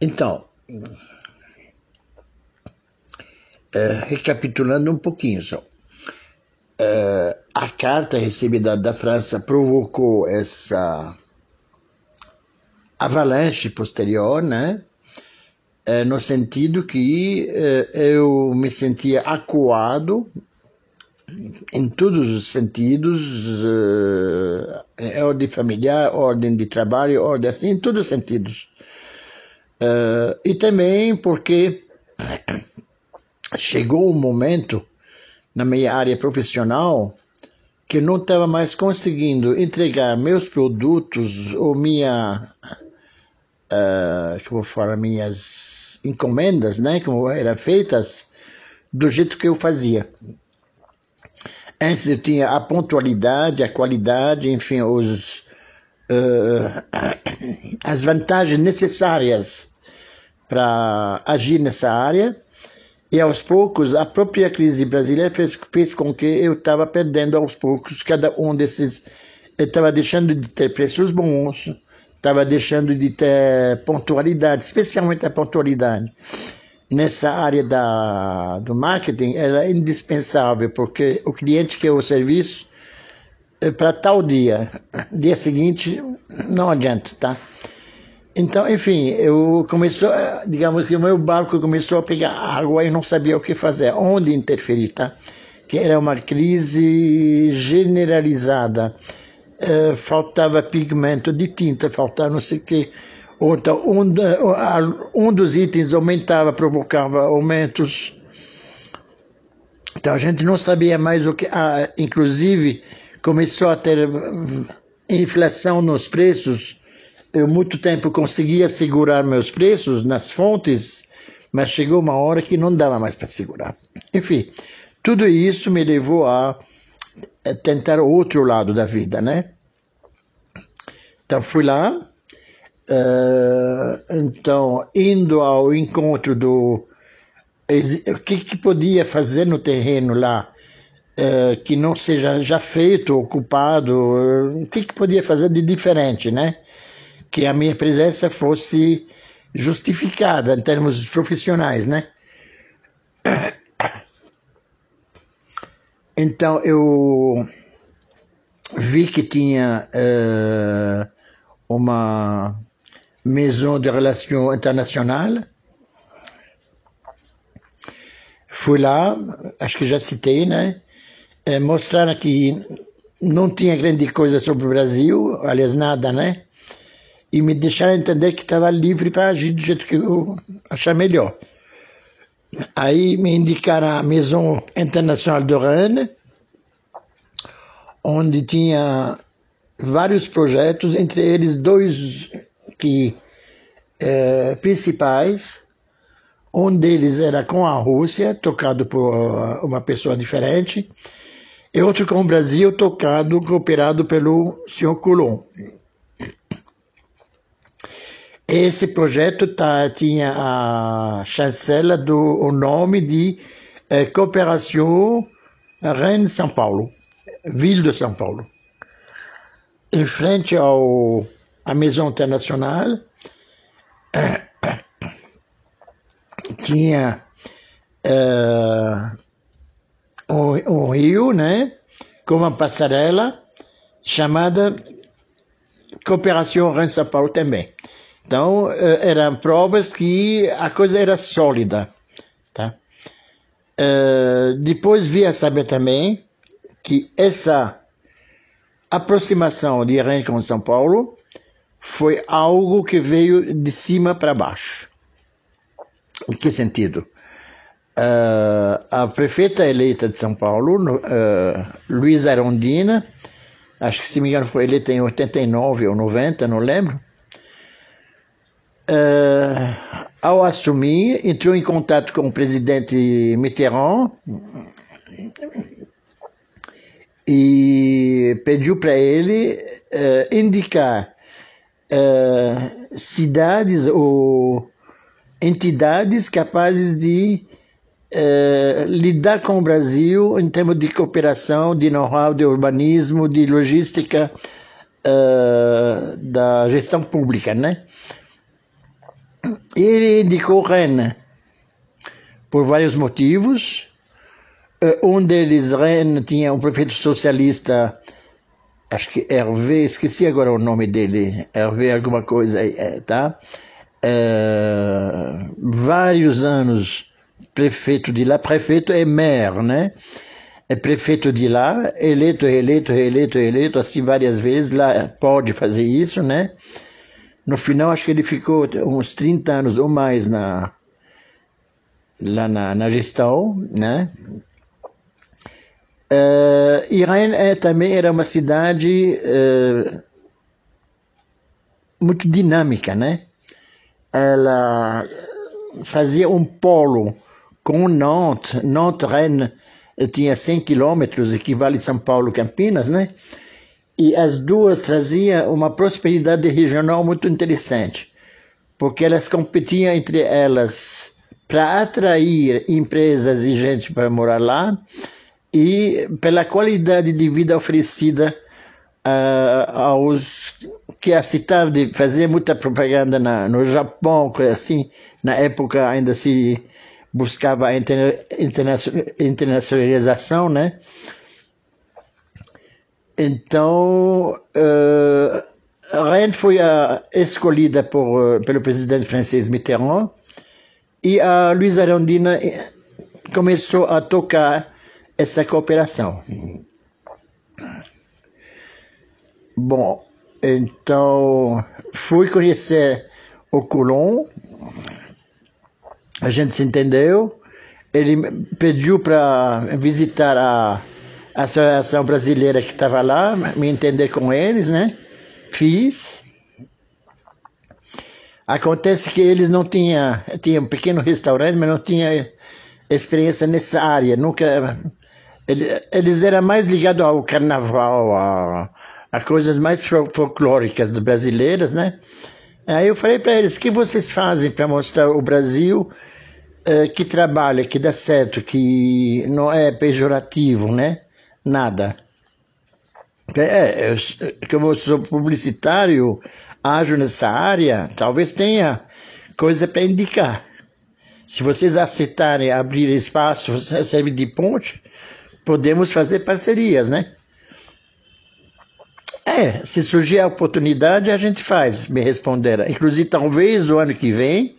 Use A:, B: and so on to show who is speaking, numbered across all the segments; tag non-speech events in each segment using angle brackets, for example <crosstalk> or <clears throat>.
A: Então, é, recapitulando um pouquinho só. É, a carta recebida da França provocou essa avalanche posterior, né? É, no sentido que eu me sentia acuado em todos os sentidos, ordem familiar, ordem de trabalho, ordem assim, em todos os sentidos. Uh, e também porque <clears throat> chegou um momento na minha área profissional que não estava mais conseguindo entregar meus produtos ou minha uh, como fala minhas encomendas né como eram feitas do jeito que eu fazia. Antes eu tinha a pontualidade a qualidade enfim os uh, <clears throat> as vantagens necessárias para agir nessa área e aos poucos, a própria crise brasileira fez, fez com que eu estava perdendo aos poucos cada um desses. Eu estava deixando de ter preços bons, estava deixando de ter pontualidade, especialmente a pontualidade. Nessa área da, do marketing, era indispensável, porque o cliente quer o serviço eh, para tal dia. Dia seguinte, não adianta, tá? Então, enfim, eu começou, digamos que o meu barco começou a pegar água e não sabia o que fazer, onde interferir, tá? Que era uma crise generalizada. Uh, faltava pigmento de tinta, faltava não sei o quê. Então, um, um dos itens aumentava, provocava aumentos. Então a gente não sabia mais o que. Inclusive, começou a ter inflação nos preços eu muito tempo conseguia segurar meus preços nas fontes, mas chegou uma hora que não dava mais para segurar. Enfim, tudo isso me levou a tentar o outro lado da vida, né? Então fui lá, uh, então indo ao encontro do o que, que podia fazer no terreno lá uh, que não seja já feito, ocupado, o que, que podia fazer de diferente, né? Que a minha presença fosse justificada em termos profissionais, né? Então eu vi que tinha uh, uma maison de relations internacional. Fui lá, acho que já citei, né? É, mostraram que não tinha grande coisa sobre o Brasil, aliás, nada, né? E me deixaram entender que estava livre para agir do jeito que eu achar melhor. Aí me indicaram a Maison Internacional de Rennes, onde tinha vários projetos, entre eles dois que é, principais. Um deles era com a Rússia, tocado por uma pessoa diferente, e outro com o Brasil, tocado, cooperado pelo Sr. Coulon. Esse projeto tá, tinha a chancela do o nome de eh, Cooperação Rennes-São Paulo, Ville de São Paulo. Em frente ao à Maison Internacional, <coughs> tinha eh, um, um rio, né, com uma passarela chamada Cooperação Rennes-São Paulo também. Então, eh, eram provas que a coisa era sólida. Tá? Uh, depois vi a saber também que essa aproximação de Rennes com São Paulo foi algo que veio de cima para baixo. Em que sentido? Uh, a prefeita eleita de São Paulo, uh, Luísa Arondina, acho que se me engano foi eleita em 89 ou 90, não lembro, Uh, ao assumir, entrou em contato com o presidente Mitterrand e pediu para ele uh, indicar uh, cidades ou entidades capazes de lidar com o Brasil em termos de cooperação, de know-how, de urbanismo, de logística da gestão pública, né? Ele indicou Rennes por vários motivos. Um deles, Rennes, tinha um prefeito socialista, acho que Hervé, esqueci agora o nome dele, Hervé alguma coisa, tá? Uh, vários anos prefeito de lá, prefeito é maire, né? É prefeito de lá, eleito, eleito, eleito, eleito, assim várias vezes, lá pode fazer isso, né? No final, acho que ele ficou uns 30 anos ou mais na, lá na, na gestão, né? Uh, Irã é, também era uma cidade uh, muito dinâmica, né? Ela fazia um polo com Nantes, Nantes-Rennes tinha 100 quilômetros, equivale a São Paulo-Campinas, né? E as duas traziam uma prosperidade regional muito interessante, porque elas competiam entre elas para atrair empresas e gente para morar lá e pela qualidade de vida oferecida uh, aos que a cidade fazia muita propaganda na, no Japão, assim, na época ainda se buscava a internacionalização, né? Então, uh, Rennes foi uh, escolhida por, uh, pelo presidente francês Mitterrand e a Luísa Arondina eh, começou a tocar essa cooperação. Bom, então fui conhecer o Coulon, a gente se entendeu, ele pediu para visitar a a Associação Brasileira que estava lá, me entender com eles, né? Fiz. Acontece que eles não tinham, tinha um pequeno restaurante, mas não tinha experiência nessa área, nunca... Eles eram mais ligados ao carnaval, a, a coisas mais folclóricas brasileiras, né? Aí eu falei para eles, o que vocês fazem para mostrar o Brasil eh, que trabalha, que dá certo, que não é pejorativo, né? Nada. É, eu, que eu sou publicitário, ajo nessa área, talvez tenha coisa para indicar. Se vocês aceitarem abrir espaço, <laughs> serve de ponte, podemos fazer parcerias, né? É, se surgir a oportunidade, a gente faz, me responderam. Inclusive, talvez o ano que vem,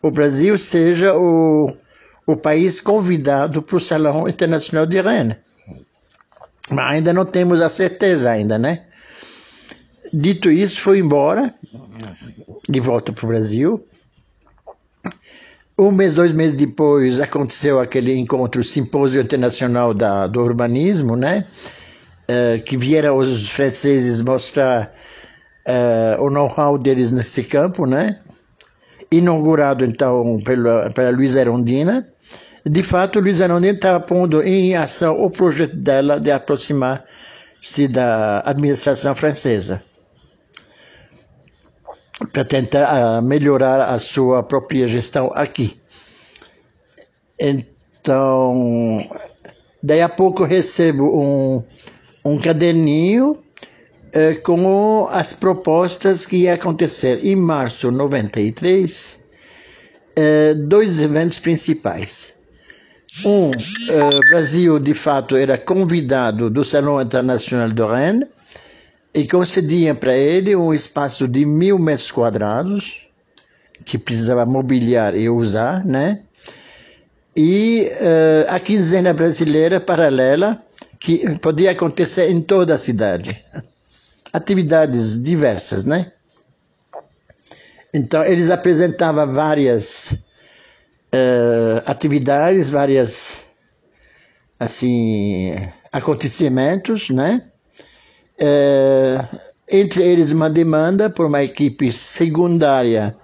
A: o Brasil seja o, o país convidado para o Salão Internacional de Rennes. Mas ainda não temos a certeza ainda, né? Dito isso, foi embora, de volta para o Brasil. Um mês, dois meses depois, aconteceu aquele encontro, o Simpósio Internacional da, do Urbanismo, né? Uh, que vieram os franceses mostrar uh, o know-how deles nesse campo, né? Inaugurado, então, pela, pela Luiz Erondina. De fato, Luiz Arondina estava pondo em ação o projeto dela de aproximar-se da administração francesa para tentar uh, melhorar a sua própria gestão aqui. Então, daí a pouco recebo um, um caderninho eh, com as propostas que ia acontecer em março de 93, eh, dois eventos principais. Um, uh, Brasil, de fato, era convidado do Salão Internacional de Rennes e concediam para ele um espaço de mil metros quadrados que precisava mobiliar e usar, né? E uh, a quinzena brasileira paralela que podia acontecer em toda a cidade. Atividades diversas, né? Então, eles apresentavam várias uh, atividades, várias assim acontecimentos, né? Uh, entre eles uma demanda por uma equipe secundária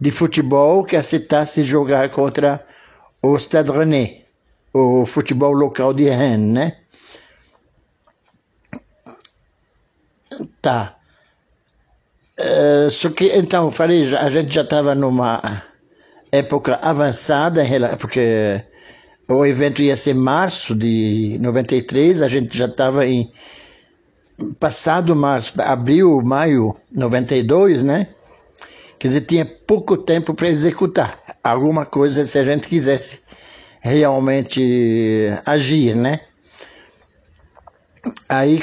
A: de futebol que aceitasse jogar contra o Stade Rennais, o futebol local de Rennes, né? Tá. Uh, só que então, falei, a gente já estava numa época avançada, porque o evento ia ser março de 93, a gente já estava em passado março, abril, maio 92, né? Quer dizer, tinha pouco tempo para executar alguma coisa se a gente quisesse realmente agir, né? Aí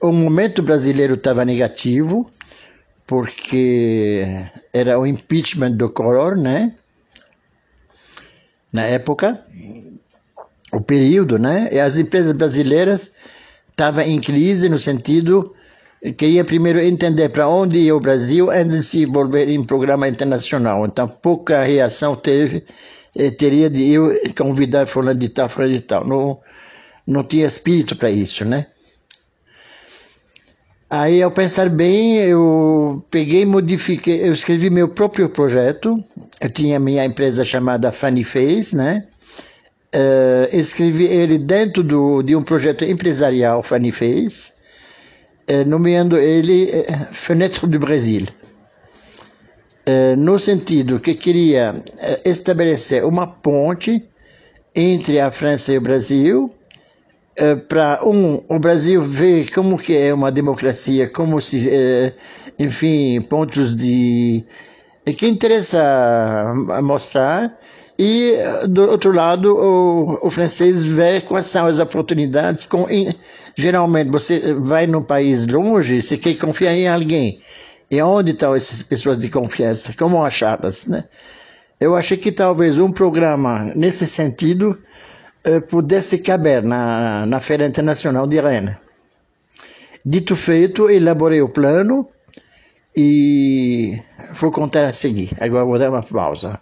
A: o momento brasileiro estava negativo, porque era o impeachment do Collor, né? Na época, o período, né? E as empresas brasileiras estavam em crise no sentido queria primeiro entender para onde ia o Brasil antes de se envolver em programa internacional. Então, pouca reação teve, eh, teria de eu convidar fulano de tal, fulano de tal. Não, não tinha espírito para isso, né? Aí, ao pensar bem, eu peguei, modifiquei, eu escrevi meu próprio projeto. Eu tinha minha empresa chamada Funny Face, né? Uh, escrevi ele dentro do, de um projeto empresarial Funny Face, uh, nomeando ele uh, Fenêtre do Brasil. no sentido que queria estabelecer uma ponte entre a França e o Brasil, para um o Brasil ver como que é uma democracia, como se, uh, enfim, pontos de que interessa mostrar? E do outro lado o, o francês vê quais são as oportunidades com geralmente você vai num país longe você quer confiar em alguém. E onde estão essas pessoas de confiança? Como achá-las né? Eu achei que talvez um programa nesse sentido eh, pudesse caber na, na Feira Internacional de Rennes. Dito feito, elaborei o plano e vou contar a seguir. Agora vou dar uma pausa.